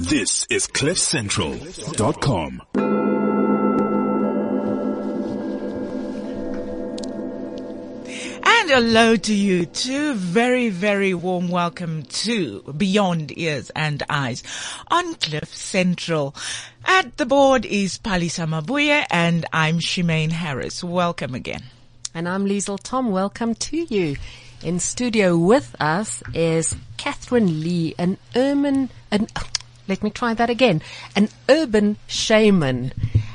This is CliffCentral.com. And hello to you too. Very, very warm welcome to Beyond Ears and Eyes on Cliff Central. At the board is Palisa Mabuye and I'm Shemaine Harris. Welcome again. And I'm Liesel Tom. Welcome to you. In studio with us is Catherine Lee, an urban, an, let me try that again, an urban shaman.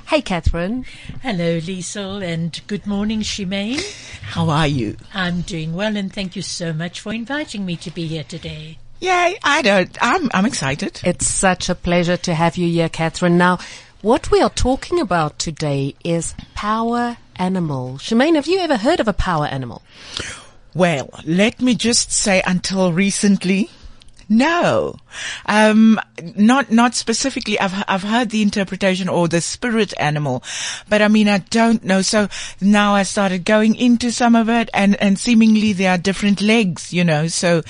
Hey, Catherine. Hello, Liesel, and good morning, Shemaine. How are you? I'm doing well, and thank you so much for inviting me to be here today. Yay, I don't, I'm, I'm excited. It's such a pleasure to have you here, Catherine. Now, what we are talking about today is power animal. Shemaine, have you ever heard of a power animal? Well, let me just say until recently, no, um, not not specifically. I've I've heard the interpretation or the spirit animal, but I mean I don't know. So now I started going into some of it, and and seemingly there are different legs, you know. So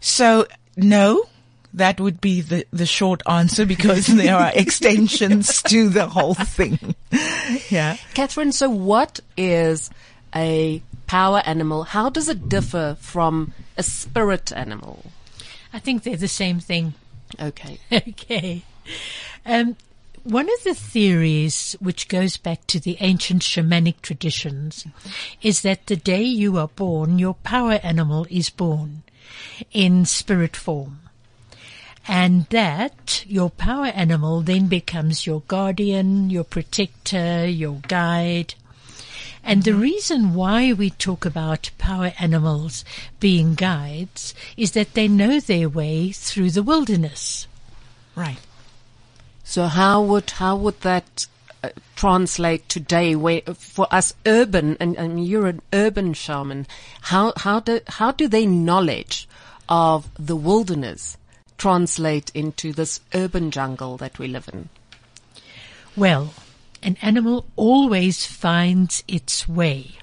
so no. That would be the, the short answer because there are extensions to the whole thing. yeah. Catherine, so what is a power animal? How does it differ from a spirit animal? I think they're the same thing. Okay. Okay. Um, one of the theories which goes back to the ancient shamanic traditions is that the day you are born, your power animal is born in spirit form. And that your power animal then becomes your guardian, your protector, your guide. And the reason why we talk about power animals being guides is that they know their way through the wilderness. Right. So how would how would that uh, translate today where for us urban and, and you're an urban shaman how how do how do their knowledge of the wilderness translate into this urban jungle that we live in Well, an animal always finds its way.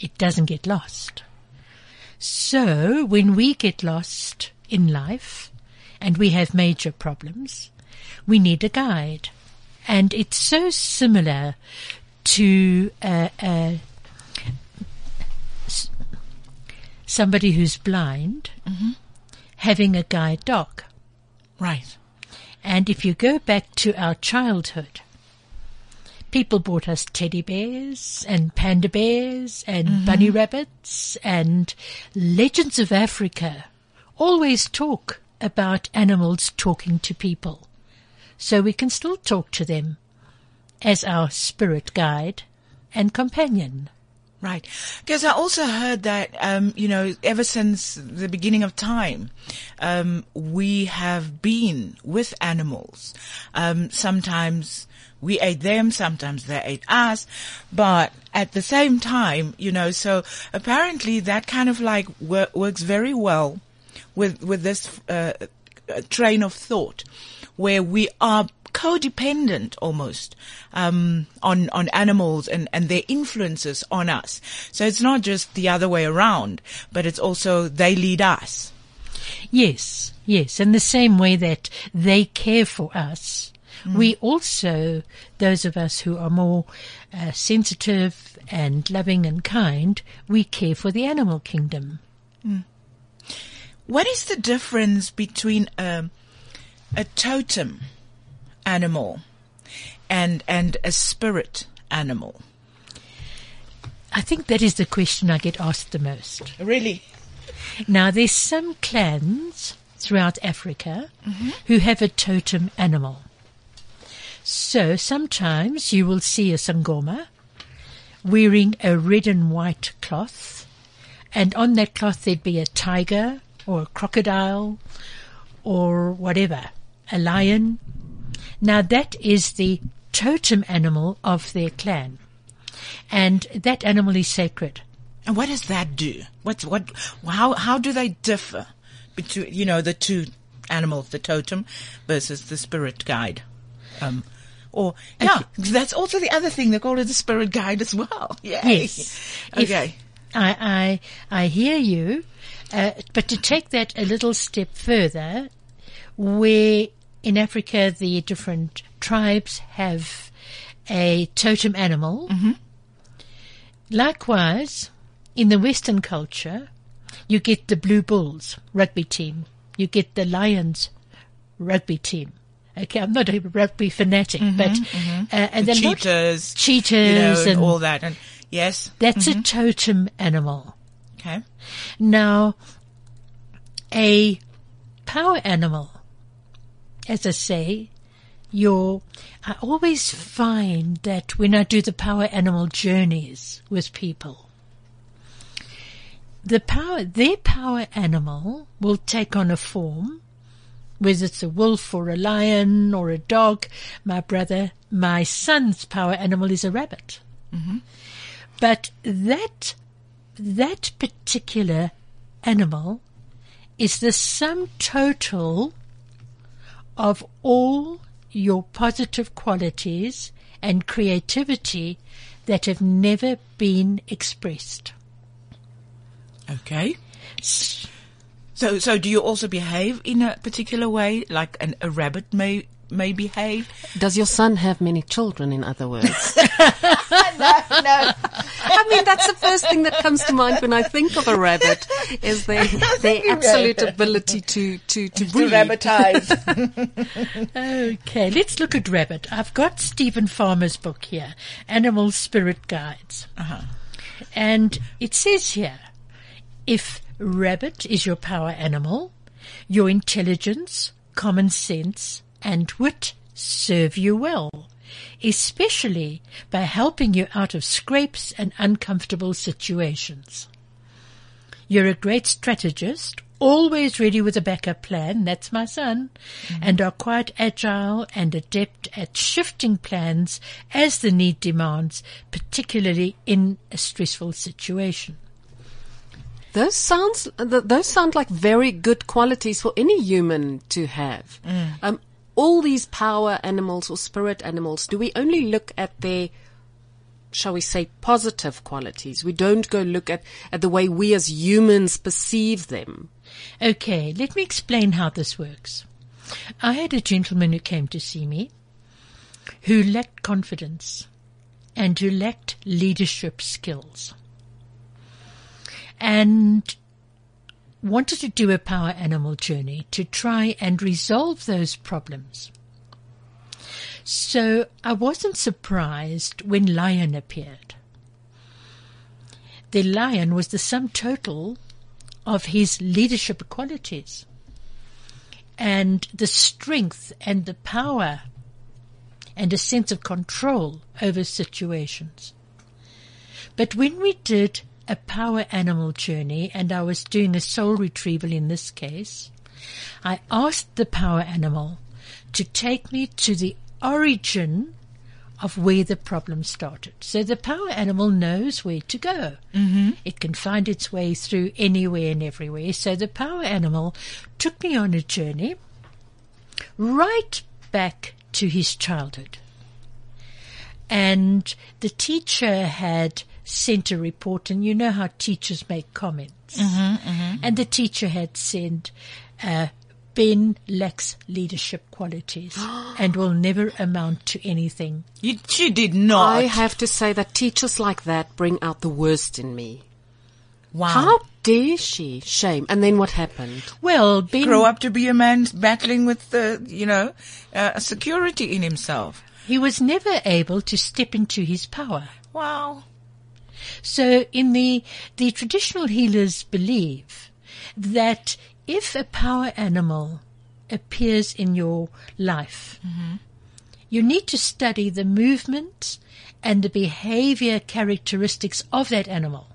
It doesn't get lost. So when we get lost in life and we have major problems, we need a guide. And it's so similar to uh, uh, somebody who's blind having a guide dog. Right. And if you go back to our childhood, people bought us teddy bears and panda bears and mm-hmm. bunny rabbits and legends of Africa always talk about animals talking to people. So we can still talk to them as our spirit guide and companion. Right. Because I also heard that, um, you know, ever since the beginning of time, um, we have been with animals. Um, sometimes we ate them, sometimes they ate us, but at the same time, you know, so apparently that kind of like wor- works very well with, with this, uh, train of thought where we are codependent almost um, on on animals and and their influences on us. So it's not just the other way around, but it's also they lead us. Yes, yes. In the same way that they care for us, we also, those of us who are more uh, sensitive and loving and kind, we care for the animal kingdom. What is the difference between a a totem animal and and a spirit animal? I think that is the question I get asked the most. Really? Now, there's some clans throughout Africa mm-hmm. who have a totem animal. So sometimes you will see a sangoma wearing a red and white cloth, and on that cloth there'd be a tiger or a crocodile or whatever, a lion. Now that is the totem animal of their clan. And that animal is sacred. And what does that do? What's what? How how do they differ between you know the two animals, the totem versus the spirit guide? Um, or yeah, that's also the other thing they call it the spirit guide as well. Yay. Yes. If- Okay. I, I, I hear you, uh, but to take that a little step further, where in Africa, the different tribes have a totem animal. Mm-hmm. Likewise, in the Western culture, you get the Blue Bulls rugby team. You get the Lions rugby team. Okay, I'm not a rugby fanatic, mm-hmm, but mm-hmm. uh, and The cheetahs, cheetahs you know, and, and all that. And yes, that's a totem animal. okay. Now, a power animal, as I say, your, I always find that when I do the power animal journeys with people, the power, their power animal will take on a form, whether it's a wolf or a lion or a dog. My brother, my son's power animal is a rabbit. Mm-hmm. But that that particular animal is the sum total of all your positive qualities and creativity that have never been expressed. Okay. So, so do you also behave in a particular way, like an, a rabbit may may behave? Does your son have many children, in other words? no. I mean, that's the first thing that comes to mind when I think of a rabbit is their, their absolute ability to, to, to To rabbitize. Okay, let's look at rabbit. I've got Steven Farmer's book here, Animal Spirit Guides. Uh-huh. And it says here, if rabbit is your power animal, your intelligence, common sense, and wit serve you well, especially by helping you out of scrapes and uncomfortable situations. You're a great strategist, always ready with a backup plan, that's my son, and are quite agile and adept at shifting plans as the need demands, particularly in a stressful situation. Those sounds, those sound like very good qualities for any human to have. Um, all these power animals or spirit animals, do we only look at their, shall we say, positive qualities? We don't go look at, at the way we as humans perceive them. Okay, let me explain how this works. I had a gentleman who came to see me who lacked confidence and who lacked leadership skills and wanted to do a power animal journey to try and resolve those problems. So I wasn't surprised when Lion appeared. The lion was the sum total of his leadership qualities and the strength and the power and a sense of control over situations. But when we did a power animal journey and I was doing a soul retrieval in this case, I asked the power animal to take me to the origin of where the problem started. So the power animal knows where to go. Mm-hmm. It can find its way through anywhere and everywhere. So the power animal took me on a journey right back to his childhood. And the teacher had sent a report, and you know how teachers make comments. And the teacher had said, uh, Ben lacks leadership qualities and will never amount to anything. You, she did not. I have to say that teachers like that bring out the worst in me. wow. How dare she? Shame. And then what happened? Well, Ben, grow up to be a man battling with the, you know, uh, security in himself. he was never able to step into his power. Wow. So in the, the traditional healers believe that if a power animal appears in your life, mm-hmm. you need to study the movement and the behavior characteristics of that animal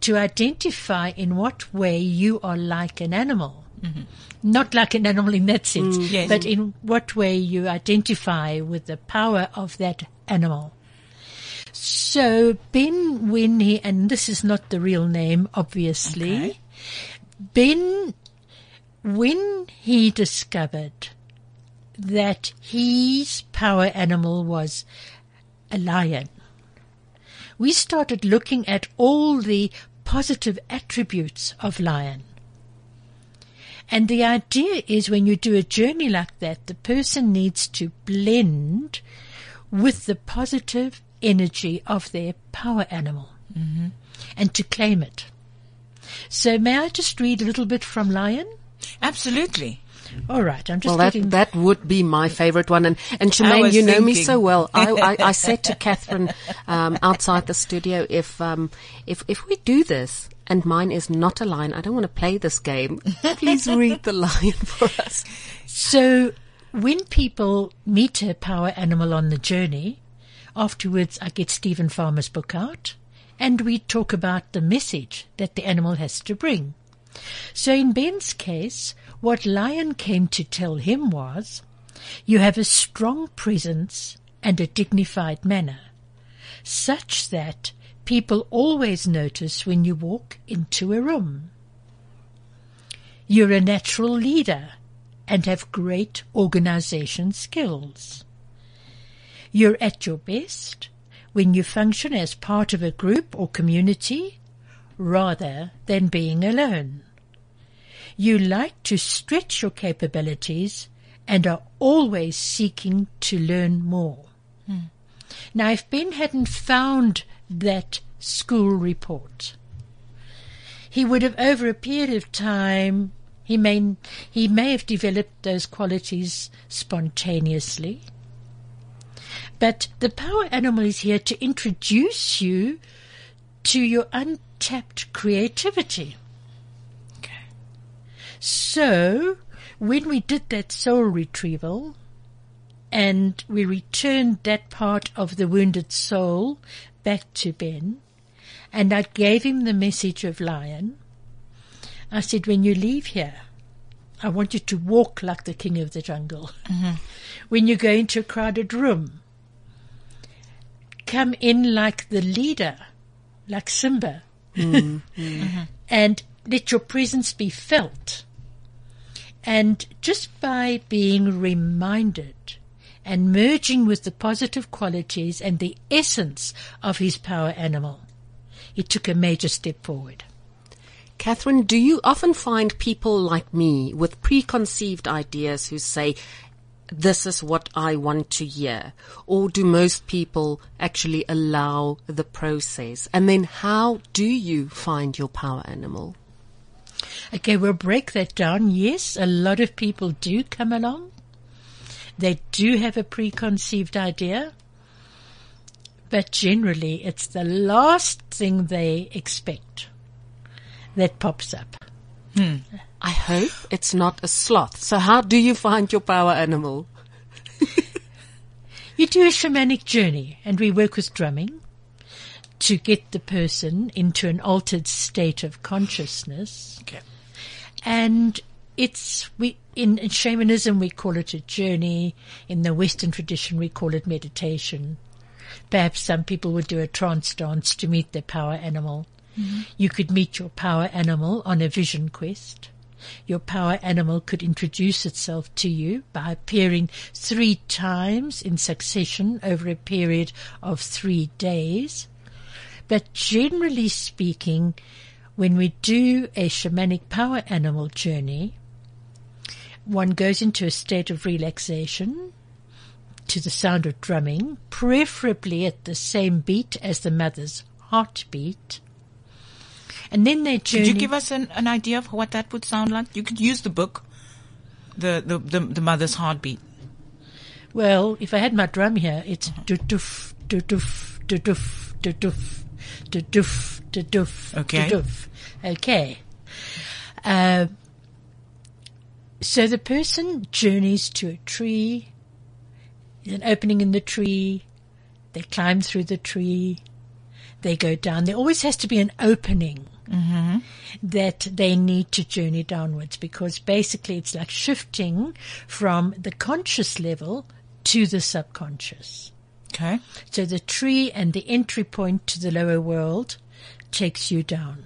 to identify in what way you are like an animal. Mm-hmm. Not like an animal in that sense, mm, Yes. but in what way you identify with the power of that animal. So Ben, when he, and this is not the real name, obviously, Okay. Ben, when he discovered that his power animal was a lion, we started looking at all the positive attributes of lion. And the idea is when you do a journey like that, the person needs to blend with the positive energy of their power animal and to claim it. So may I just read a little bit from Lion? Absolutely. All right, I'm just Well, that, that would be my favorite one. And, and I Shemaine, was you know me so well. I, I, I said to Catherine, um, outside the studio, if, um, if, if we do this and mine is not a lion, I don't want to play this game. Please read the lion for us. So when people meet a power animal on the journey, afterwards I get Steven Farmer's book out and we talk about the message that the animal has to bring. So in Ben's case, what Lion came to tell him was, you have a strong presence and a dignified manner, such that people always notice when you walk into a room. You're a natural leader and have great organization skills. You're at your best when you function as part of a group or community rather than being alone. You like to stretch your capabilities and are always seeking to learn more. Hmm. Now, if Ben hadn't found that school report, he would have, over a period of time, he may, he may have developed those qualities spontaneously. But the power animal is here to introduce you to your untapped creativity. Okay. So, when we did that soul retrieval and we returned that part of the wounded soul back to Ben, and I gave him the message of lion, I said, when you leave here, I want you to walk like the king of the jungle. Mm-hmm. When you go into a crowded room, come in like the leader, like Simba, mm. and let your presence be felt. And just by being reminded and merging with the positive qualities and the essence of his power animal, he took a major step forward. Catherine, do you often find people like me with preconceived ideas who say, this is what I want to hear? Or do most people actually allow the process? And then how do you find your power animal? Okay, we'll break that down. Yes, a lot of people do come along. They do have a preconceived idea. But generally, it's the last thing they expect that pops up. Hmm. I hope it's not a sloth. So how do you find your power animal? You do a shamanic journey, and we work with drumming to get the person into an altered state of consciousness. Okay. And it's we in, in shamanism we call it a journey. In the Western tradition we call it meditation. Perhaps some people would do a trance dance to meet their power animal. Mm-hmm. You could meet your power animal on a vision quest. Your power animal could introduce itself to you by appearing three times in succession over a period of three days. But generally speaking, when we do a shamanic power animal journey, one goes into a state of relaxation to the sound of drumming, preferably at the same beat as the mother's heartbeat. And then they journey. Could you give us an, an idea of what that would sound like? You could use the book, the, the, the, the mother's heartbeat. Well, if I had my drum here, it's do doof, do doof, do doof, do doof, do doof, do doof, Okay. do doof. Okay. Uh, so the person journeys to a tree. There's an opening in the tree. They climb through the tree. They go down. There always has to be an opening Mm-hmm. that they need to journey downwards because basically it's like shifting from the conscious level to the subconscious. Okay. So the tree and the entry point to the lower world takes you down.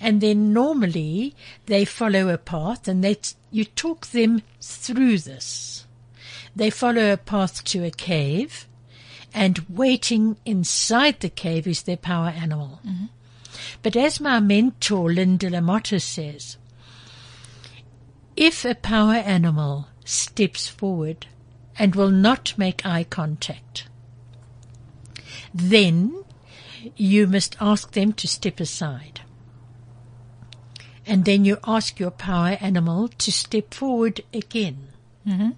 And then normally they follow a path and they, you talk them through this. They follow a path to a cave and waiting inside the cave is their power animal. Mm-hmm. But as my mentor Linda Lamotta says, If a power animal steps forward and will not make eye contact, then you must ask them to step aside. And then you ask your power animal to step forward again. Mm-hmm.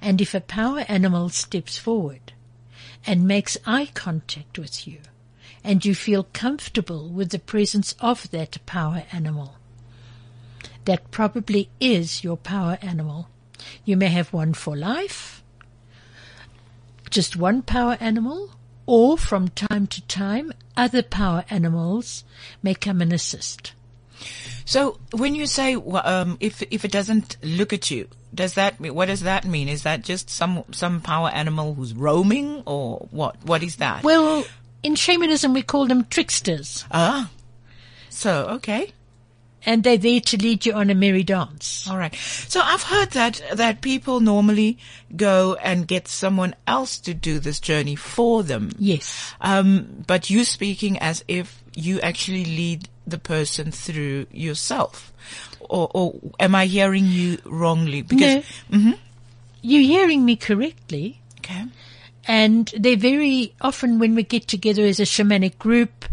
And if a power animal steps forward and makes eye contact with you, and you feel comfortable with the presence of that power animal, that probably is your power animal. You may have one for life, just one power animal, or from time to time, other power animals may come and assist. So when you say um, if if it doesn't look at you, does that mean, what does that mean? Is that just some some power animal who's roaming, or what? What is that? Well, in shamanism, we call them tricksters, ah, so okay. and they're there to lead you on a merry dance. All right. So I've heard that that people normally go and get someone else to do this journey for them. Yes. Um, but you speaking as if you actually lead the person through yourself, or, or am I hearing you wrongly? Because No. You're hearing me correctly. okay, And they're very often when we get together as a shamanic group,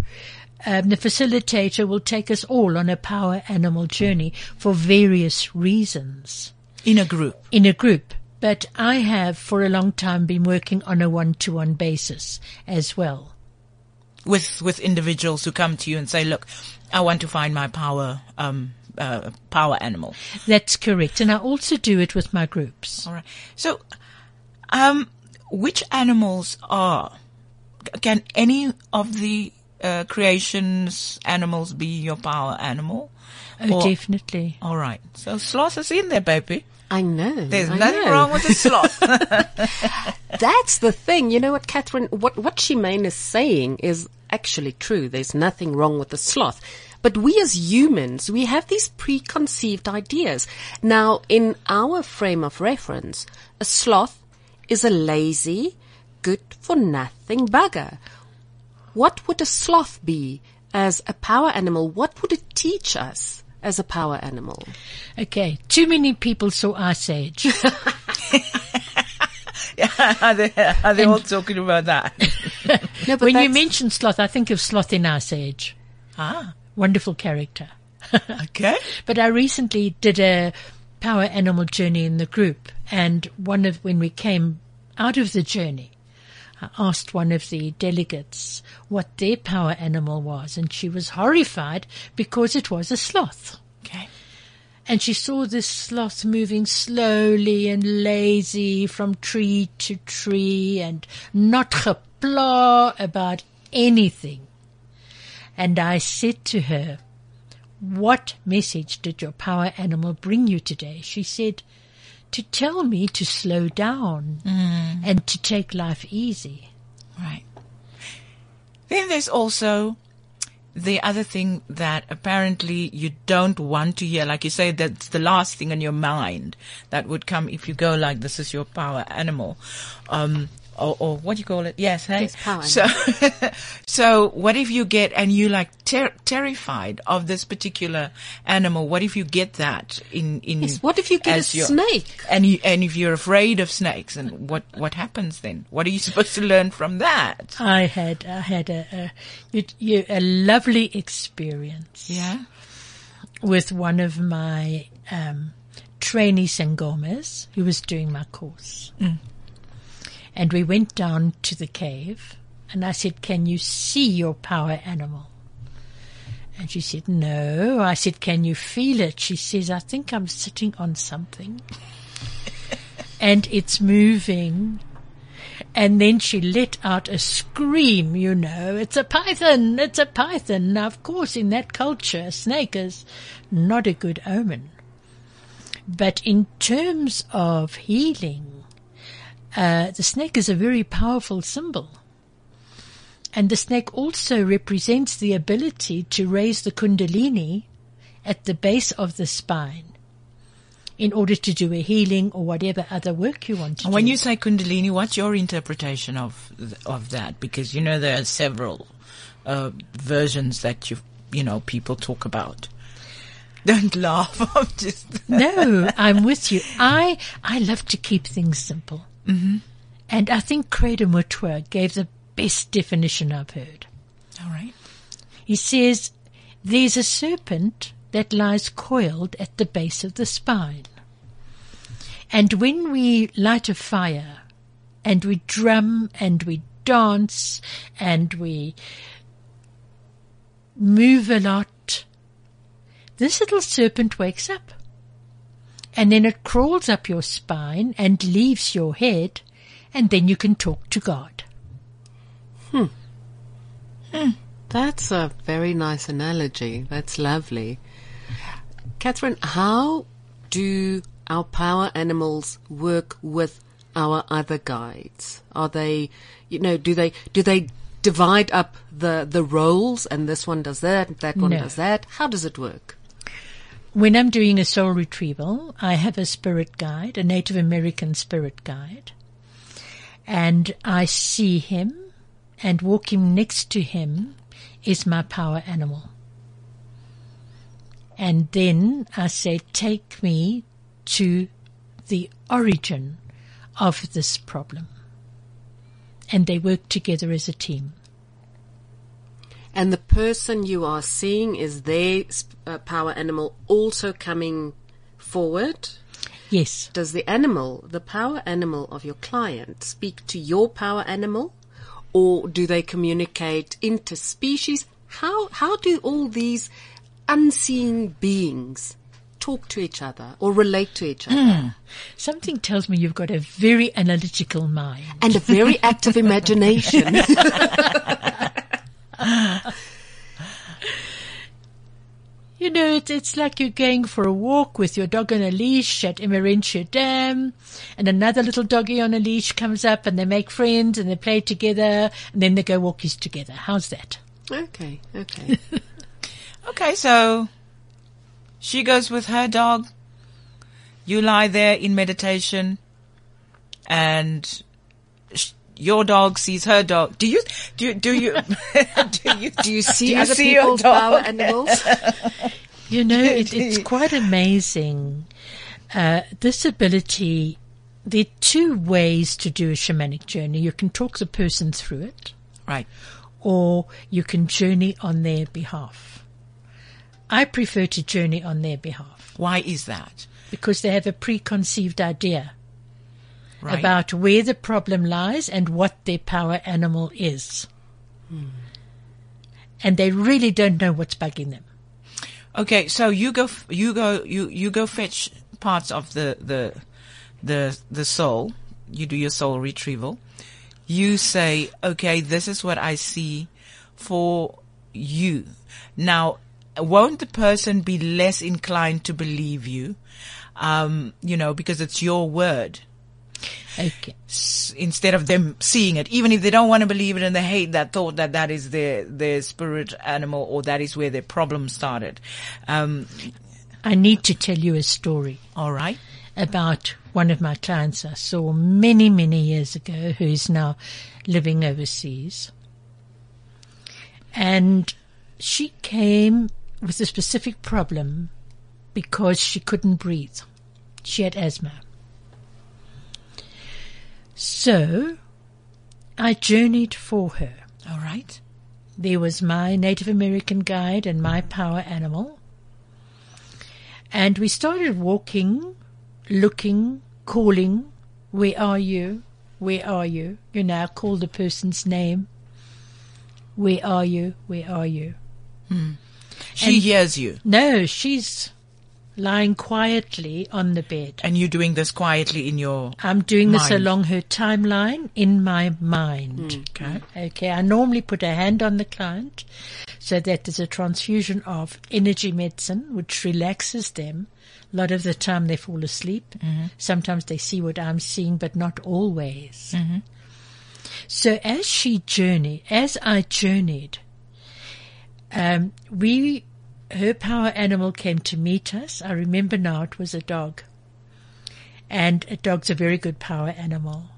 um, the facilitator will take us all on a power animal journey for various reasons in a group. in a group. But I have for a long time been working on a one-to-one basis as well. with with individuals who come to you and say, "Look, I want to find my power um uh, power animal." That's correct. And I also do it with my groups. All right. So, um, which animals are? Can any of the uh, creations animals be your power animal? Oh, Or- definitely. All right. So sloth is in there, baby. I know. There's I nothing know. wrong with a sloth. That's the thing. You know what, Catherine? What what she Shemaine is saying is actually true. There's nothing wrong with the sloth. But we as humans, we have these preconceived ideas. Now, in our frame of reference, a sloth is a lazy, good for nothing bugger. What would a sloth be as a power animal? What would it teach us as a power animal? Okay. Too many people saw Ice Age. are they, are they all talking about that? No, but when you that's- mention sloth, I think of Sloth in Ice Age. ah, Wonderful character. okay. But I recently did a power animal journey in the group, and one of when we came out of the journey, I asked one of the delegates what their power animal was, and she was horrified because it was a sloth. Okay. And she saw this sloth moving slowly and lazy from tree to tree and not gepla about anything. And I said to her, what message did your power animal bring you today? She said, to tell me to slow down and to take life easy. Right. Then there's also the other thing that apparently you don't want to hear. Like you say, that's the last thing in your mind that would come if you go like, this is your power animal. Um, or, or what do you call it? Yes, hey? So, so what if you get, and you like ter- terrified of this particular animal? What if you get that in, in, Yes, what if you get a snake? And you, and if you're afraid of snakes and what, what happens then? What are you supposed to learn from that? I had, I had a, a, you, you, a lovely experience. Yeah. with one of my um, trainee Sangomas who was doing my course. And we went down to the cave and I said, Can you see your power animal? And she said, No. I said, Can you feel it? She says, I think I'm sitting on something. and it's moving. And then she let out a scream, you know, it's a python, it's a python. Now, of course, in that culture, a snake is not a good omen. But in terms of healing, uh, the snake is a very powerful symbol. And the snake also represents the ability to raise the kundalini at the base of the spine in order to do a healing or whatever other work you want to When do. When you say Kundalini, what's your interpretation of of that? Because you know there are several uh, versions that you you know people talk about. Don't laugh. I'm just. No, I'm with you. I I love to keep things simple, mm-hmm. and I think Credo Mutwa gave the best definition I've heard. All right. He says, "There's a serpent that lies coiled at the base of the spine, and when we light a fire, and we drum and we dance and we move a lot, this little serpent wakes up. And then it crawls up your spine and leaves your head, and then you can talk to God. Hmm. That's a very nice analogy. That's lovely. Catherine, how do our power animals work with our other guides? Are they, you know, do they, do they divide up the, the roles and this one does that, that one No. does that? How does it work? When I'm doing a soul retrieval, I have a spirit guide, a Native American spirit guide, and I see him, and walking next to him is my power animal. And then I say, take me to the origin of this problem. And they work together as a team. And the person you are seeing is their uh, power animal also coming forward? Yes. Does the animal, the power animal of your client, speak to your power animal, or do they communicate interspecies? How how do all these unseen beings talk to each other or relate to each other? Something tells me you've got a very analytical mind. And a very active imagination. You know, it's, it's like you're going for a walk with your dog on a leash at Emmarentia Dam, and another little doggy on a leash comes up and they make friends and they play together and then they go walkies together. How's that? okay, okay. Okay, so she goes with her dog. You lie there in meditation, and sh- your dog sees her dog. Do you? Do do you? do you? Do you see you other see people's power animals? You know, it, it's quite amazing. Uh, this ability, there are two ways to do a shamanic journey. You can talk the person through it, Right. or you can journey on their behalf. I prefer to journey on their behalf Why is that? because they have a preconceived idea Right. about where the problem lies and what their power animal is. And they really don't know what's bugging them. Okay, so you go, you go, you you go fetch parts of the the the the soul. You do your soul retrieval. You say, okay, this is what I see for you. Now, won't the person be less inclined to believe you? Um, you know, because it's your word Okay. s- instead of them seeing it, even if they don't want to believe it and they hate that thought that that is their, their spirit animal or that is where their problem started. Um, I need to tell you a story all right. about one of my clients I saw many, many years ago who is now living overseas. And she came with a specific problem because she couldn't breathe. She had asthma. So I journeyed for her. All right. There was my Native American guide and my power animal. And we started walking, looking, calling, where are you? Where are you? You know, I call the person's name. Where are you? Where are you? Hmm. She And- hears you No, she's lying quietly on the bed. and you're doing this quietly in your, I'm doing this along her timeline in my mind. Mm, okay. Okay, I normally put a hand on the client so that there's a transfusion of energy medicine which relaxes them. A lot of the time they fall asleep. Mm-hmm. Sometimes they see what I'm seeing, but not always. Mm-hmm. So as she journeyed, as I journeyed, um, we, her power animal came to meet us. I remember now it was a dog. And a dog's a very good power animal.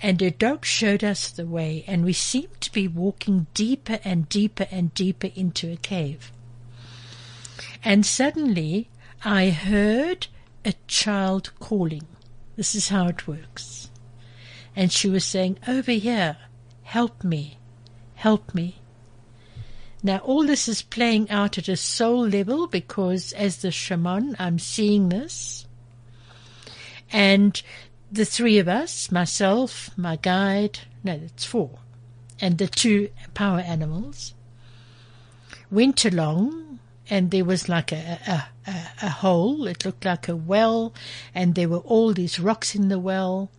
And the dog showed us the way, and we seemed to be walking deeper and deeper and deeper into a cave. And suddenly I heard a child calling. This is how it works. And she was saying, Over here, help me, help me. Now, all this is playing out at a soul level because as the shaman, I'm seeing this. And the three of us, myself, my guide, no, it's four, and the two power animals, went along and there was like a, a, a, a hole. It looked like a well and there were all these rocks in the well.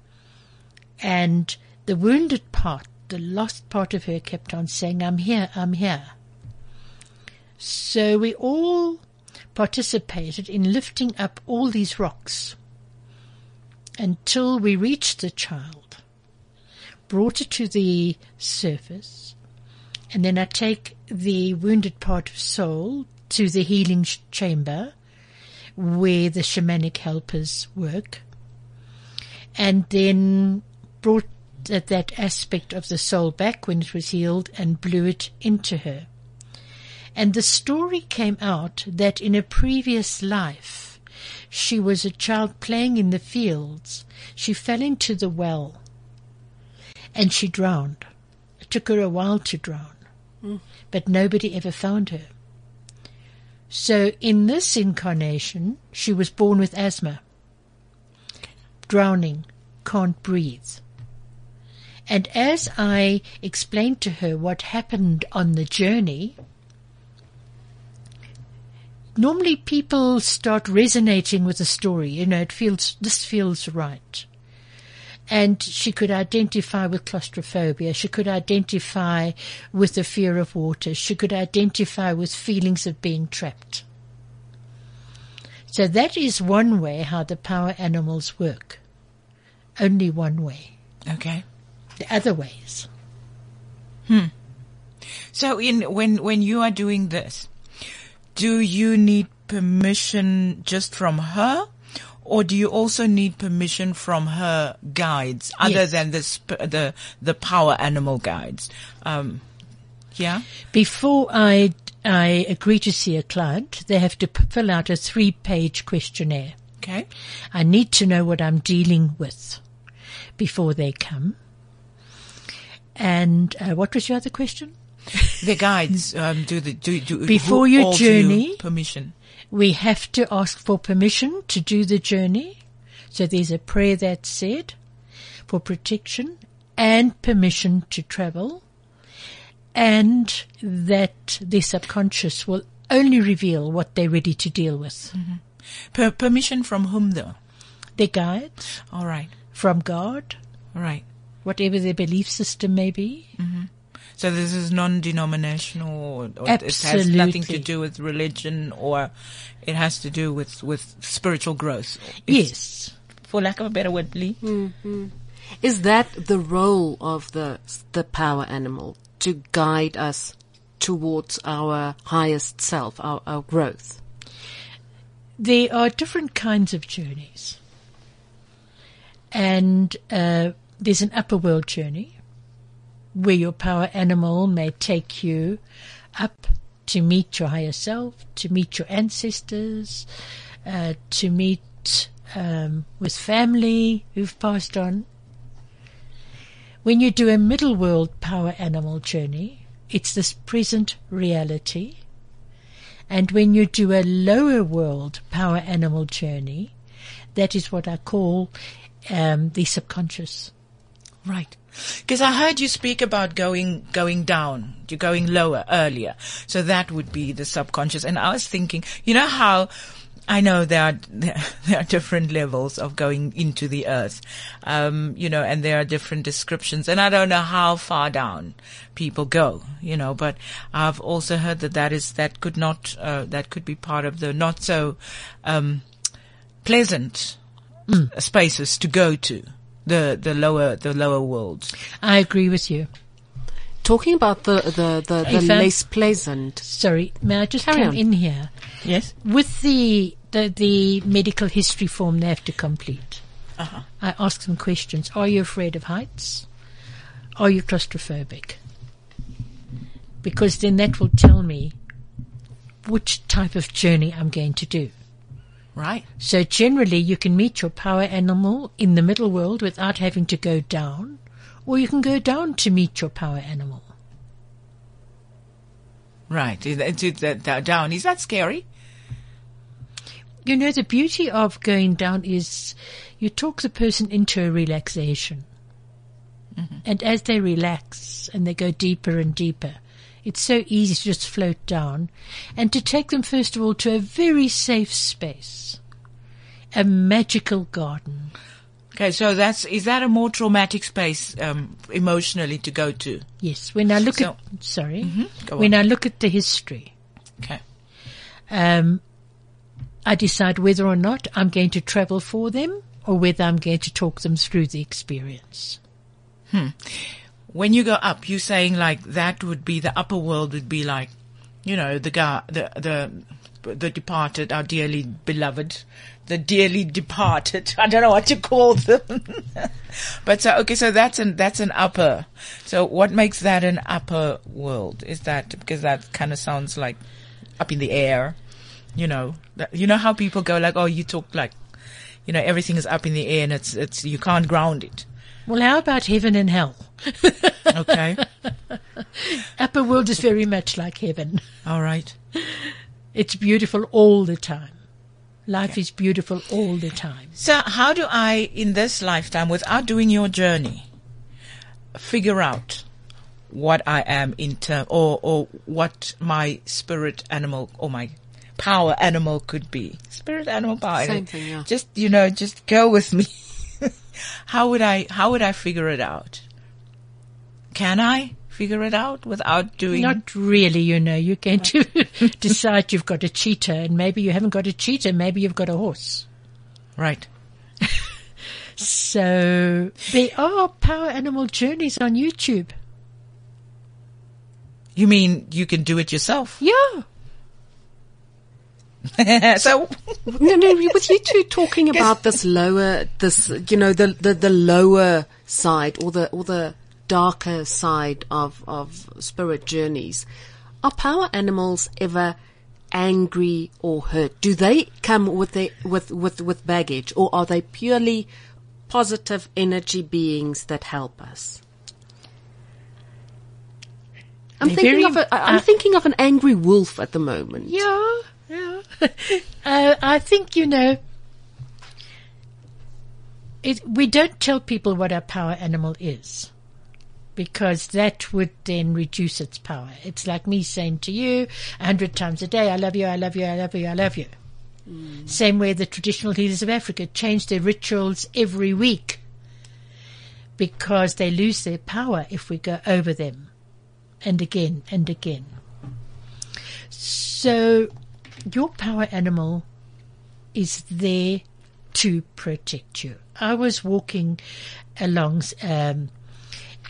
And the wounded part, the lost part of her kept on saying, I'm here, I'm here. So we all participated in lifting up all these rocks until we reached the child, brought it to the surface, and then I take the wounded part of soul to the healing chamber where the shamanic helpers work, and then brought that aspect of the soul back when it was healed and blew it into her. And the story came out that in a previous life, she was a child playing in the fields. She fell into the well and she drowned. It took her a while to drown, hmm. but nobody ever found her. So in this incarnation, she was born with asthma, drowning, can't breathe. And as I explained to her what happened on the journey, normally people start resonating with the story. You know, it feels, this feels right. And she could identify with claustrophobia. She could identify with the fear of water. She could identify with feelings of being trapped. So that is one way how the power animals work. Only one way. Okay. The other ways. Hmm. So in when when you are doing this, do you need permission just from her, or do you also need permission from her guides, other Yes. than the sp- the the power animal guides? Um, yeah. Before I, I agree to see a client, they have to p- fill out a three page questionnaire. Okay. I need to know what I'm dealing with before they come. And uh, what was your other question? The guides um, do the do do Before your journey- permission. We have to ask for permission to do the journey. So there's a prayer that's said for protection and permission to travel. And that the subconscious will only reveal what they're ready to deal with. Per- permission from whom though? Their guides All right. from God, All right. whatever their belief system may be. So this is non-denominational, or, or it has nothing to do with religion, or it has to do with with spiritual growth. It's- Yes. for lack of a better word, Lee. Is that the role of the the power animal to guide us towards our highest self, our, our growth? There are different kinds of journeys. And uh, there's an upper world journey where your power animal may take you up to meet your higher self, to meet your ancestors, uh, to meet um, with family who've passed on. When you do a middle world power animal journey, it's this present reality. And when you do a lower world power animal journey, that is what I call um, the subconscious. Right. Because I heard you speak about going going down, you're going lower earlier. So that would be the subconscious. And I was thinking, you know how I know there are there are different levels of going into the earth, um, you know, and there are different descriptions. And I don't know how far down people go, you know. But I've also heard that that is that could not uh, that could be part of the not so um, pleasant spaces to go to the the lower the lower worlds. I agree with you. Talking about the the the, Hey, the fam. less pleasant. Sorry, may I just Carry come on. in here? Yes. With the, the, the medical history form they have to complete, Uh-huh. I ask them questions. Are you afraid of heights? Are you claustrophobic? Because then that will tell me which type of journey I'm going to do. Right. So generally you can meet your power animal in the middle world without having to go down, or you can go down to meet your power animal. Right. Is that- is that down. Is that scary? You know, the beauty of going down is you talk the person into a relaxation. Mm-hmm. And as they relax and they go deeper and deeper, it's so easy to just float down and to take them, first of all, to a very safe space, a magical garden. Okay, so that's is that a more traumatic space um, emotionally to go to? Yes, when I look So- at, sorry, Go when. I look at the history, Okay. um, I decide whether or not I'm going to travel for them or whether I'm going to talk them through the experience. When you go up, you're saying like that would be the upper world would be like, you know, the guy, the the the departed, our dearly beloved, the dearly departed. I don't know what to call them. but so okay, so that's an that's an upper. So what makes that an upper world? Is that because that kind of sounds like up in the air, you know? That- You know how people go like, oh, you talk like, you know, everything is up in the air and it's it's you can't ground it. Well, how about heaven and hell? Okay, Upper world is very much like heaven. all right. It's beautiful all the time. Life is beautiful all the time. So how do I, in this lifetime, without doing your journey, figure out what I am in term, or, or what my spirit animal or my power animal could be? Spirit animal power. Same thing, yeah. Just, you know, just go with me. how would I, how would I figure it out? Can I figure it out without doing? Not really, you know. You're going to decide you've got a cheetah and maybe you haven't got a cheetah, maybe you've got a horse. right. So there are power animal journeys on YouTube. You mean you can do it yourself? Yeah. so, No, no, with you two talking about this lower, this, you know, the, the, the lower side or the, or the darker side of, of spirit journeys, are power animals ever angry or hurt? Do they come with their, with, with, with baggage or are they purely positive energy beings that help us? I'm They're thinking very- of a, I'm uh, thinking of an angry wolf at the moment. Yeah, yeah. uh, I think, you know, it, we don't tell people what our power animal is because that would then reduce its power. It's like me saying to you a hundred times a day, I love you, I love you, I love you, I love you. Same way the traditional healers of Africa change their rituals every week because they lose their power if we go over them and again and again. So your power animal is there to protect you. I was walking along um,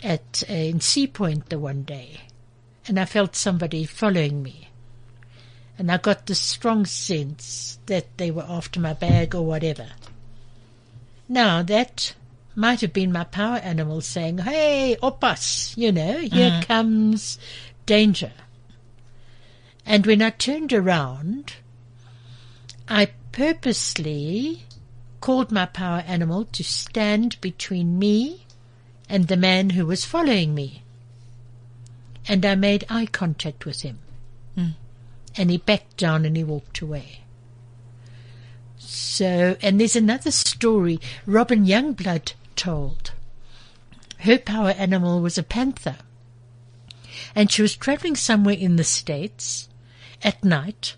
at uh, in Sea Point the one day, and I felt somebody following me, and I got the strong sense that they were after my bag or whatever. Now that might have been my power animal saying, "Hey, oppas, you know, here comes danger." And when I turned around, I purposely called my power animal to stand between me and the man who was following me. And I made eye contact with him. Hmm. And he backed down and he walked away. So, and there's another story Robin Youngblood told. Her power animal was a panther. And she was traveling somewhere in the States at night.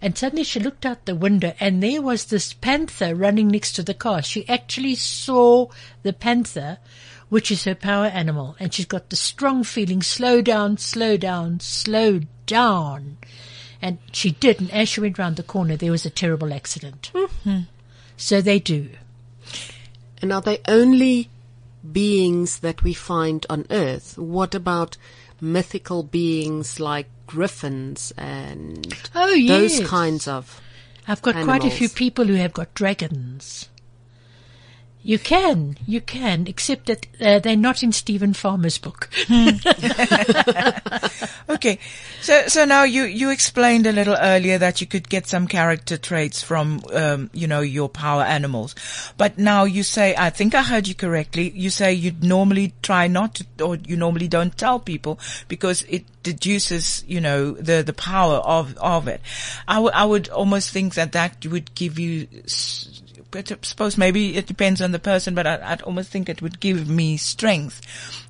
And suddenly she looked out the window and there was this panther running next to the car. She actually saw the panther, which is her power animal. And she's got the strong feeling, slow down, slow down, slow down. And she did. And as she went round the corner, there was a terrible accident. Mm-hmm. So they do. And are they only beings that we find on Earth? What about mythical beings like griffins and Oh, those kinds of? I've got quite a few people who have got dragons. You can, you can, except that uh, they're not in Steven Farmer's book. Okay. So, so now you, you explained a little earlier that you could get some character traits from, um, you know, your power animals. But now you say, I think I heard you correctly. You say you'd normally try not to, or you normally don't tell people because it deduces, you know, the, the power of, of it. I would I would almost think that that would give you, s- I suppose maybe it depends on the person, but I, I'd almost think it would give me strength,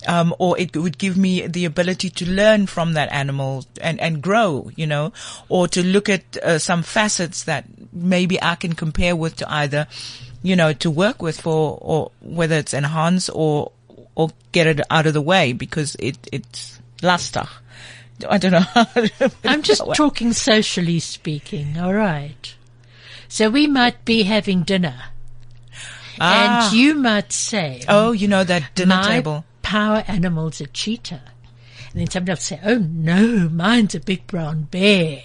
um, or it would give me the ability to learn from that animal and, and grow, you know, or to look at uh, some facets that maybe I can compare with to either, you know, to work with for, or whether it's enhance or, or get it out of the way because it, it's lastig. I don't know. how to put it I'm just talking socially speaking, all right. So we might be having dinner, Ah. and you might say, Oh, you know that dinner my table. power animal's a cheetah. And then somebody else say, oh no, mine's a big brown bear.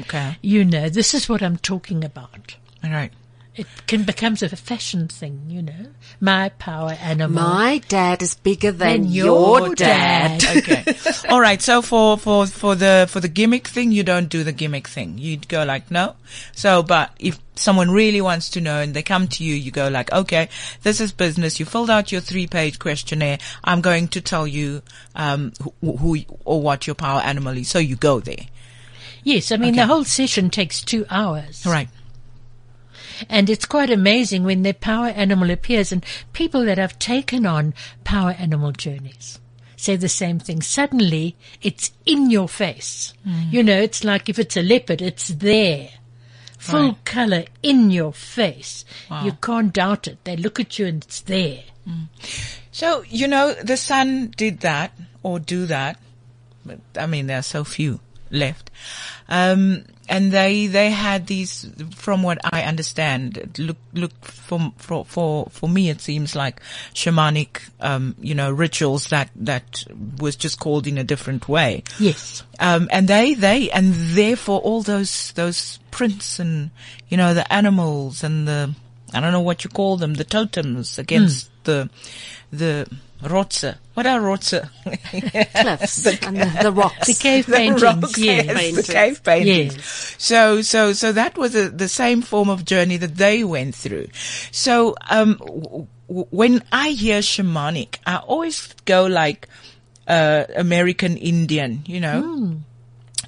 Okay. You know, this is what I'm talking about. All right. It can becomes a fashion thing, you know. My power animal. My dad is bigger than, Than your, your dad. dad. okay. All right. So for, for, for the, for the gimmick thing, you don't do the gimmick thing. You'd go like, no. So, but if someone really wants to know and they come to you, you go like, okay, this is business. You filled out your three page questionnaire. I'm going to tell you, um, who, who or what your power animal is. So you go there. Yes, I mean Okay. the whole session takes two hours. Right. And it's quite amazing when their power animal appears and people that have taken on power animal journeys say the same thing. Suddenly it's in your face. You know, it's like if it's a leopard, it's there. Full Right. color in your face. You can't doubt it. They look at you and it's there. So, you know, the sun did that or do that. But I mean, there are so few left. Um, and they, they had these, from what I understand, look, look for, for, for, for me, it seems like shamanic, um, you know, rituals that, that was just called in a different way. Yes. Um, and they, they, and therefore all those, those prints and, you know, the animals and the, I don't know what you call them, the totems against the, the rotse. What are rotse? Cliffs and the, the rocks. The cave The paintings, rocks, yes. yes, the cave paintings. Yes. So, so, so that was a, the same form of journey that they went through. So, um, w- w- when I hear shamanic, I always go like, uh, American Indian, you know?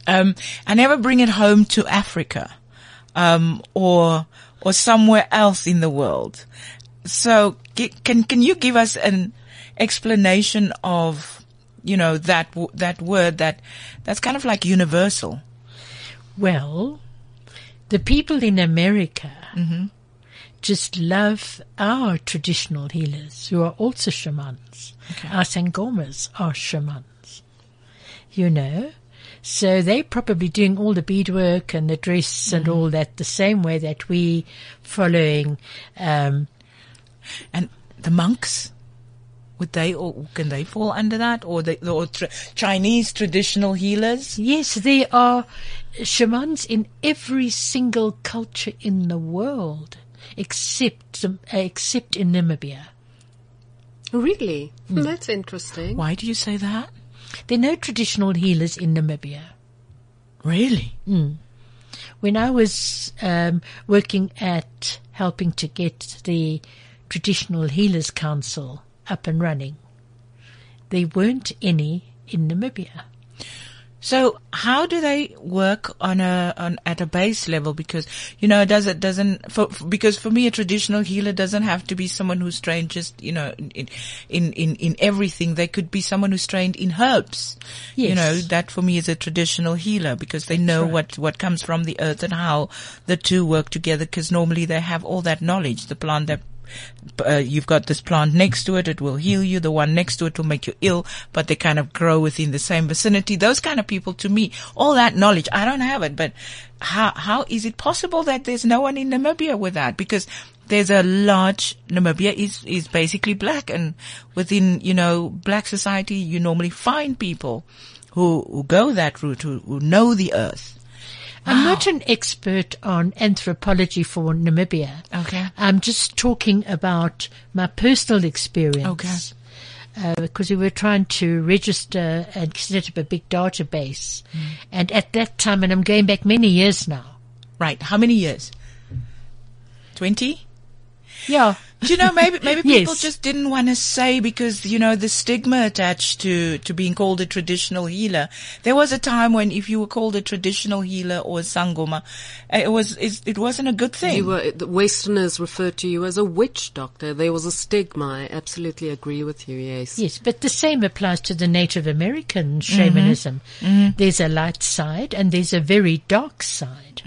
Um, I never bring it home to Africa, um, or, or somewhere else in the world. So can, can you give us an explanation of, you know, that, w- that word that, that's kind of like universal? Well, the people in America just love our traditional healers who are also shamans. Our sangomas are shamans. You know? So they're probably doing all the beadwork and the dress and all that the same way that we following um, And the monks, would they or can they fall under that, or the or tra- Chinese traditional healers? Yes, there are shamans in every single culture in the world, except uh, except in Namibia. Really? Well, that's interesting. Why do you say that? There are no traditional healers in Namibia. Really? When I was um, working at helping to get the Traditional Healers Council up and running, there weren't any in Namibia. So how do they work on a on at a base level? Because you know, does it doesn't for, for- because for me a traditional healer doesn't have to be someone who's trained just you know in in in, in everything. They could be someone who's trained in herbs. You know, that for me is a traditional healer because they know what what comes from the earth and how the two work together. Because normally they have all that knowledge. The plant that uh, you've got this plant next to it, it will heal you. The one next to it will make you ill, but they kind of grow within the same vicinity. Those kind of people to me, all that knowledge, I don't have it, but how, how is it possible that there's no one in Namibia with that? Because there's a large, Namibia is, is basically black and within, you know, black society, you normally find people who, who go that route, who, who know the earth. I'm not an expert on anthropology for Namibia. Okay. I'm just talking about my personal experience. Okay. Uh, because we were trying to register and set up a big database. And at that time, and I'm going back many years now. Right. How many years? 20? Yeah. Do you know, maybe, maybe people Yes. just didn't want to say because, you know, the stigma attached to, to being called a traditional healer. There was a time when if you were called a traditional healer or a sangoma, uh, it was, it, it wasn't a good thing. You were, the Westerners referred to you as a witch doctor. There was a stigma. I absolutely agree with you. Yes. Yes, but the same applies to the Native American shamanism. There's a light side and there's a very dark side.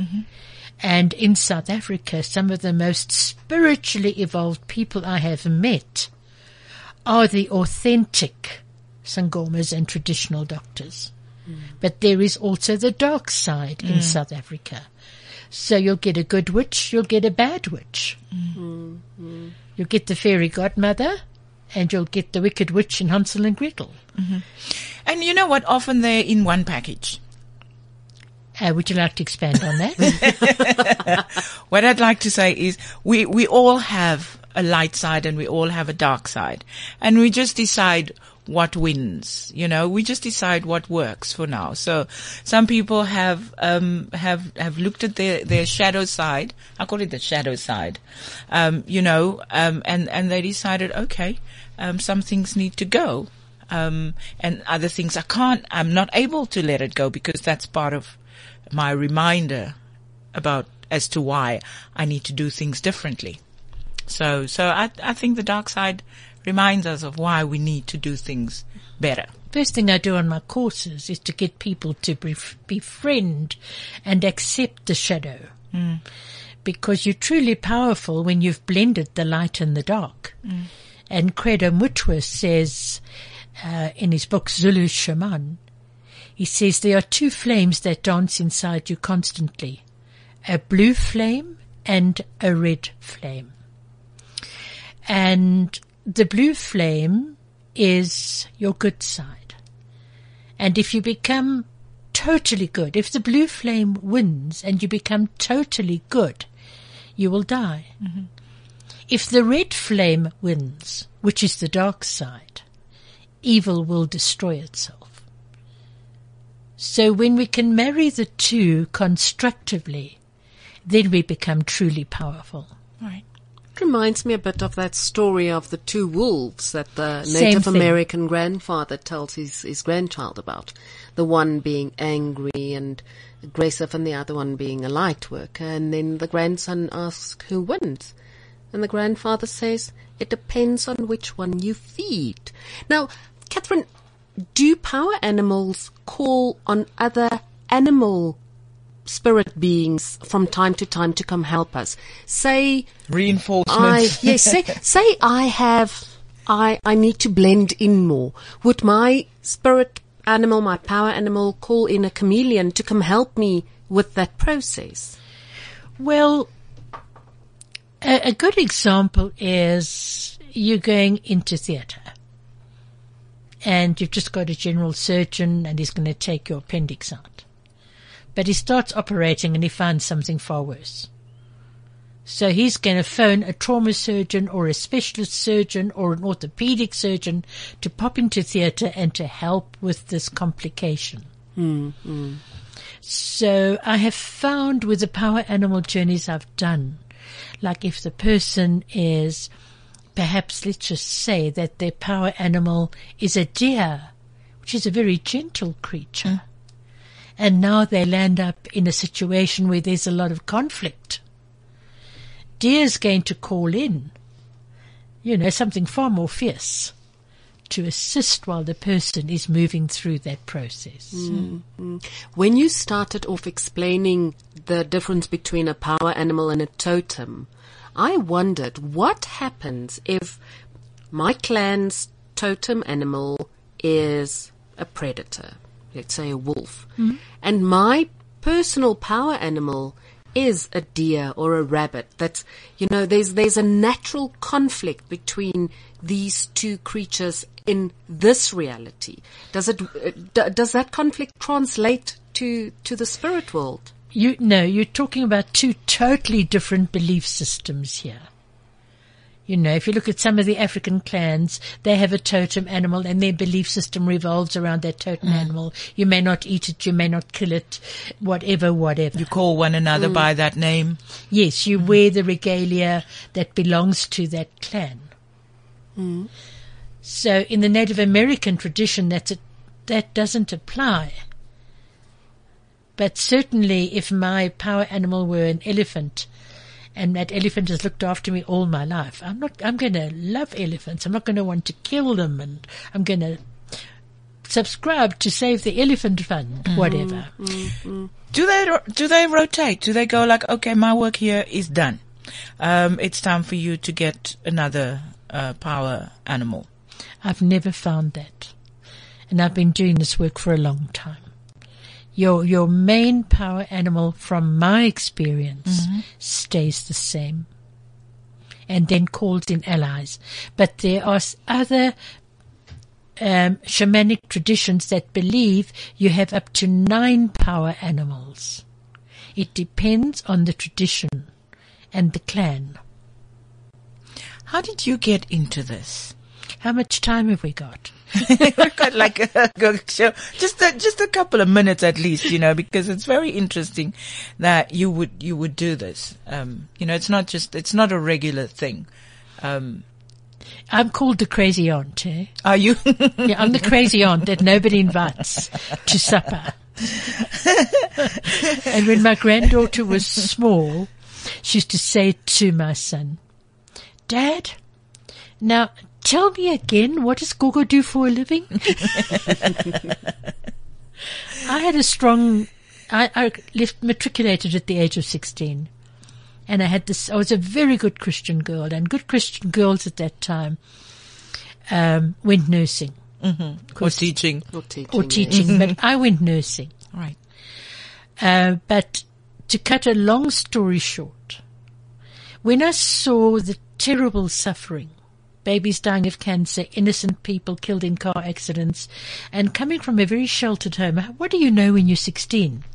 And in South Africa, some of the most spiritually evolved people I have met are the authentic sangomas and traditional doctors. Mm. But there is also the dark side in mm. South Africa. So you'll get a good witch, you'll get a bad witch. Mm-hmm. Mm-hmm. You'll get the fairy godmother, and you'll get the wicked witch in Hansel and Gretel. Mm-hmm. And you know what? Often they're in one package. Uh, would you like to expand on that? What I'd like to say is we, we all have a light side and we all have a dark side and we just decide what wins, you know, we just decide what works for now. So some people have, um, have, have looked at their, their shadow side. I call it the shadow side. Um, you know, um, and, and they decided, okay, um, some things need to go. Um, and other things I can't, I'm not able to let it go because that's part of my reminder about as to why I need to do things differently. So, so I, I think the dark side reminds us of why we need to do things better. First thing I do on my courses is to get people to bef- befriend and accept the shadow. Because you're truly powerful when you've blended the light and the dark. And Credo Mutwa says uh, in his book Zulu Shaman, he says there are two flames that dance inside you constantly a blue flame and a red flame. And the blue flame is your good side. And if you become totally good, if the blue flame wins and you become totally good, you will die. Mm-hmm. If the red flame wins, which is the dark side, evil will destroy itself. So when we can marry the two constructively, then we become truly powerful. Right. It reminds me a bit of that story of the two wolves that the Native. American grandfather tells his, his grandchild about. The one being angry and aggressive and the other one being a light worker. And then the grandson asks who wins. And the grandfather says, it depends on which one you feed. Now, Catherine, do power animals call on other animal spirit beings from time to time to come help us? Say, Reinforcement. I yes, say say I have I I need to blend in more. Would my spirit animal, my power animal, call in a chameleon to come help me with that process? Well, a, a good example is you going into theatre and you've just got a general surgeon and he's going to take your appendix out. But he starts operating and he finds something far worse. So he's going to phone a trauma surgeon or a specialist surgeon or an orthopedic surgeon to pop into theatre and to help with this complication. Hmm, hmm. So I have found with the power animal journeys I've done, like if the person is perhaps let's just say that their power animal is a deer, which is a very gentle creature. Hmm. And now they land up in a situation where there's a lot of conflict. Deer's going to call in, you know, something far more fierce to assist while the person is moving through that process. Hmm. When you started off explaining the difference between a power animal and a totem, I wondered what happens if my clan's totem animal is a predator, let's say a wolf, and my personal power animal is a deer or a rabbit. That's, you know, there's, there's a natural conflict between these two creatures in this reality. Does it, uh, does that conflict translate to, to the spirit world? You no, you're talking about two totally different belief systems here. You know, if you look at some of the African clans, they have a totem animal and their belief system revolves around that totem mm. animal. You may not eat it, you may not kill it, whatever, whatever. You call one another mm. by that name. Yes, you mm. wear the regalia that belongs to that clan. So in the Native American tradition, that's a, that doesn't apply. But certainly if my power animal were an elephant, and that elephant has looked after me all my life, I'm not, I'm going to love elephants. I'm not going to want to kill them and I'm going to subscribe to Save the Elephant Fund, whatever. Do they do they rotate? Do they go like, okay, my work here is done. Um, it's time for you to get another uh, power animal. I've never found that. And I've been doing this work for a long time. Your, your main power animal from my experience stays the same and then calls in allies. But there are other um, shamanic traditions that believe you have up to nine power animals. It depends on the tradition and the clan. How did you get into this? How much time have we got? We've got like a good show, just a, just a couple of minutes at least, you know, because it's very interesting that you would you would do this. Um, you know, it's not just it's not a regular thing. Um, I'm called the crazy aunt, eh? are you? Yeah, I'm the crazy aunt that nobody invites to supper. and when my granddaughter was small, she used to say to my son, Dad, now tell me again, what does Gogo do for a living? I had a strong, I, I left matriculated at the age of 16. And I had this, I was a very good Christian girl and good Christian girls at that time, um, went nursing or teaching? Or teaching. or teaching, but I went nursing. Right. Uh, but to cut a long story short, when I saw the terrible suffering, babies dying of cancer, innocent people killed in car accidents, and coming from a very sheltered home, what do you know when you're 16?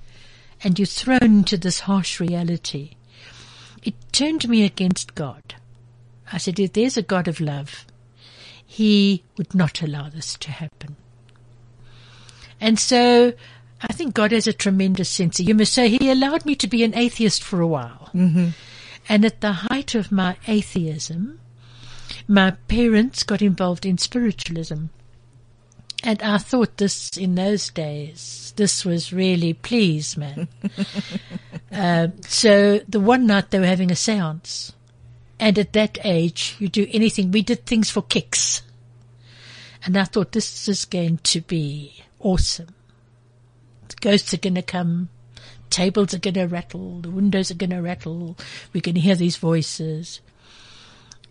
And you're thrown into this harsh reality. It turned me against God. I said, if there's a God of love, He would not allow this to happen. And so I think God has a tremendous sense of humor. So he allowed me to be an atheist for a while. Mm-hmm. And at the height of my atheism, my parents got involved in spiritualism. And I thought this in those days, this was really please, man. uh, so the one night they were having a seance. And at that age, you do anything. We did things for kicks. And I thought this is going to be awesome. The ghosts are going to come. Tables are going to rattle. The windows are going to rattle. We're going to hear these voices.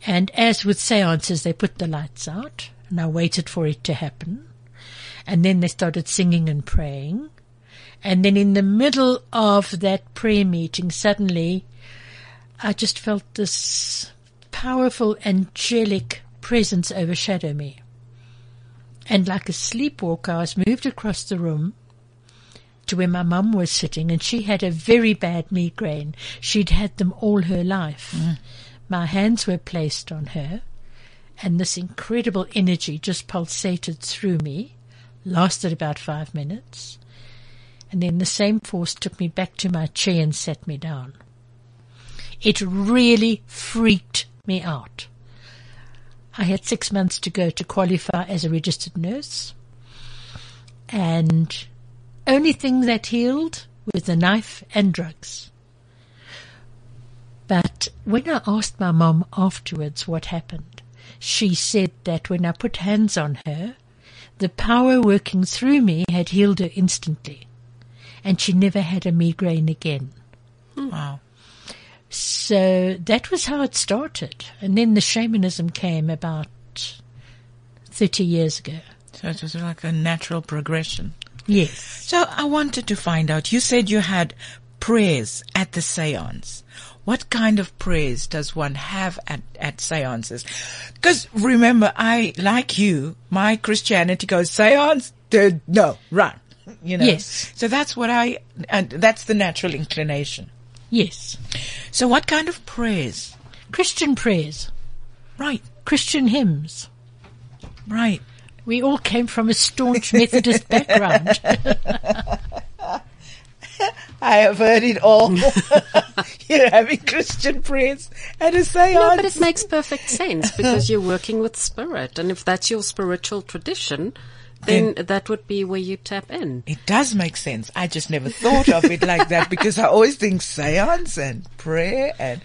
And as with seances, they put the lights out and I waited for it to happen. And then they started singing and praying. And then in the middle of that prayer meeting, suddenly I just felt this powerful angelic presence overshadow me. And like a sleepwalker, I was moved across the room to where my mum was sitting and she had a very bad migraine. She'd had them all her life. Mm. My hands were placed on her and this incredible energy just pulsated through me, lasted about five minutes. And then the same force took me back to my chair and sat me down. It really freaked me out. I had six months to go to qualify as a registered nurse. And only thing that healed was the knife and drugs. But when I asked my mom afterwards what happened, she said that when I put hands on her, the power working through me had healed her instantly. And she never had a migraine again. Hmm. Wow. So that was how it started. And then the shamanism came about 30 years ago. So it was like a natural progression. Yes. So I wanted to find out, you said you had prayers at the seance. What kind of prayers does one have at, at seances? Because remember, I, like you, my Christianity goes, seance, dude, no, run. you know. Yes. So that's what I, and that's the natural inclination. Yes. So what kind of prayers? Christian prayers, Right, Christian hymns. right. We all came from a staunch Methodist background. I have heard it all. You're having Christian prayers and a seance. No, but it makes perfect sense because you're working with spirit. And if that's your spiritual tradition, then that would be where you tap in. It does make sense. I just never thought of it like that because I always think seance and prayer and,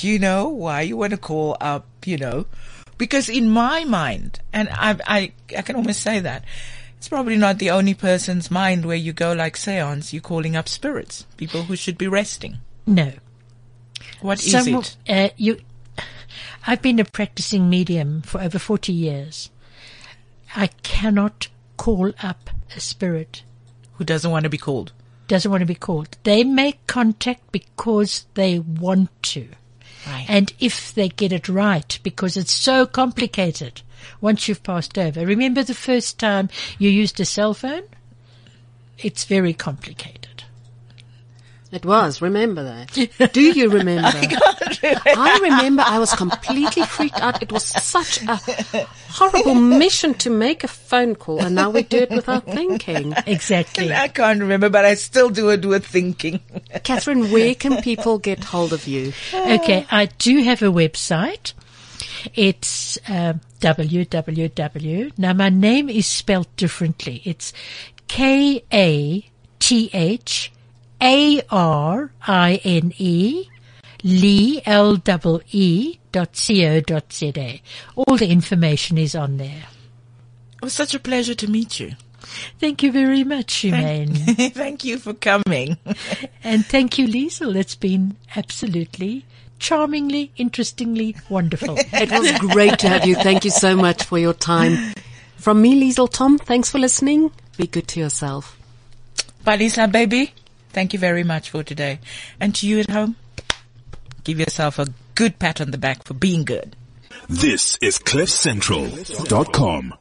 you know, why you want to call up, you know, because in my mind, and I, I, I can almost say that, it's probably not the only person's mind where you go like seance, you're calling up spirits, people who should be resting. no. What is Some- it? Uh, you, I've been a practicing medium for over 40 years. I cannot call up a spirit. Who doesn't want to be called? Doesn't want to be called. They make contact because they want to. Right. And if they get it right, because it's so complicated once you've passed over. Remember the first time you used a cell phone? It's very complicated. It was, remember that. Do you remember? I remember I was completely freaked out. It was such a horrible mission to make a phone call and now we do it without thinking. Exactly. I can't remember, but I still do it with thinking. Catherine, where can people get hold of you? Okay, I do have a website. It's uh, www. Now my name is spelled differently. It's K A T H A R I N E Lee L double E dot co dot za. All the information is on there. It was such a pleasure to meet you. Thank you very much, Shemaine. Thank you for coming. and thank you, Liesel. It's been absolutely charmingly, interestingly wonderful. It was great to have you. Thank you so much for your time. From me, Liesel Tom, thanks for listening. Be good to yourself. Balisa, baby, thank you very much for today. And to you at home, give yourself a good pat on the back for being good. This is CliffCentral.com.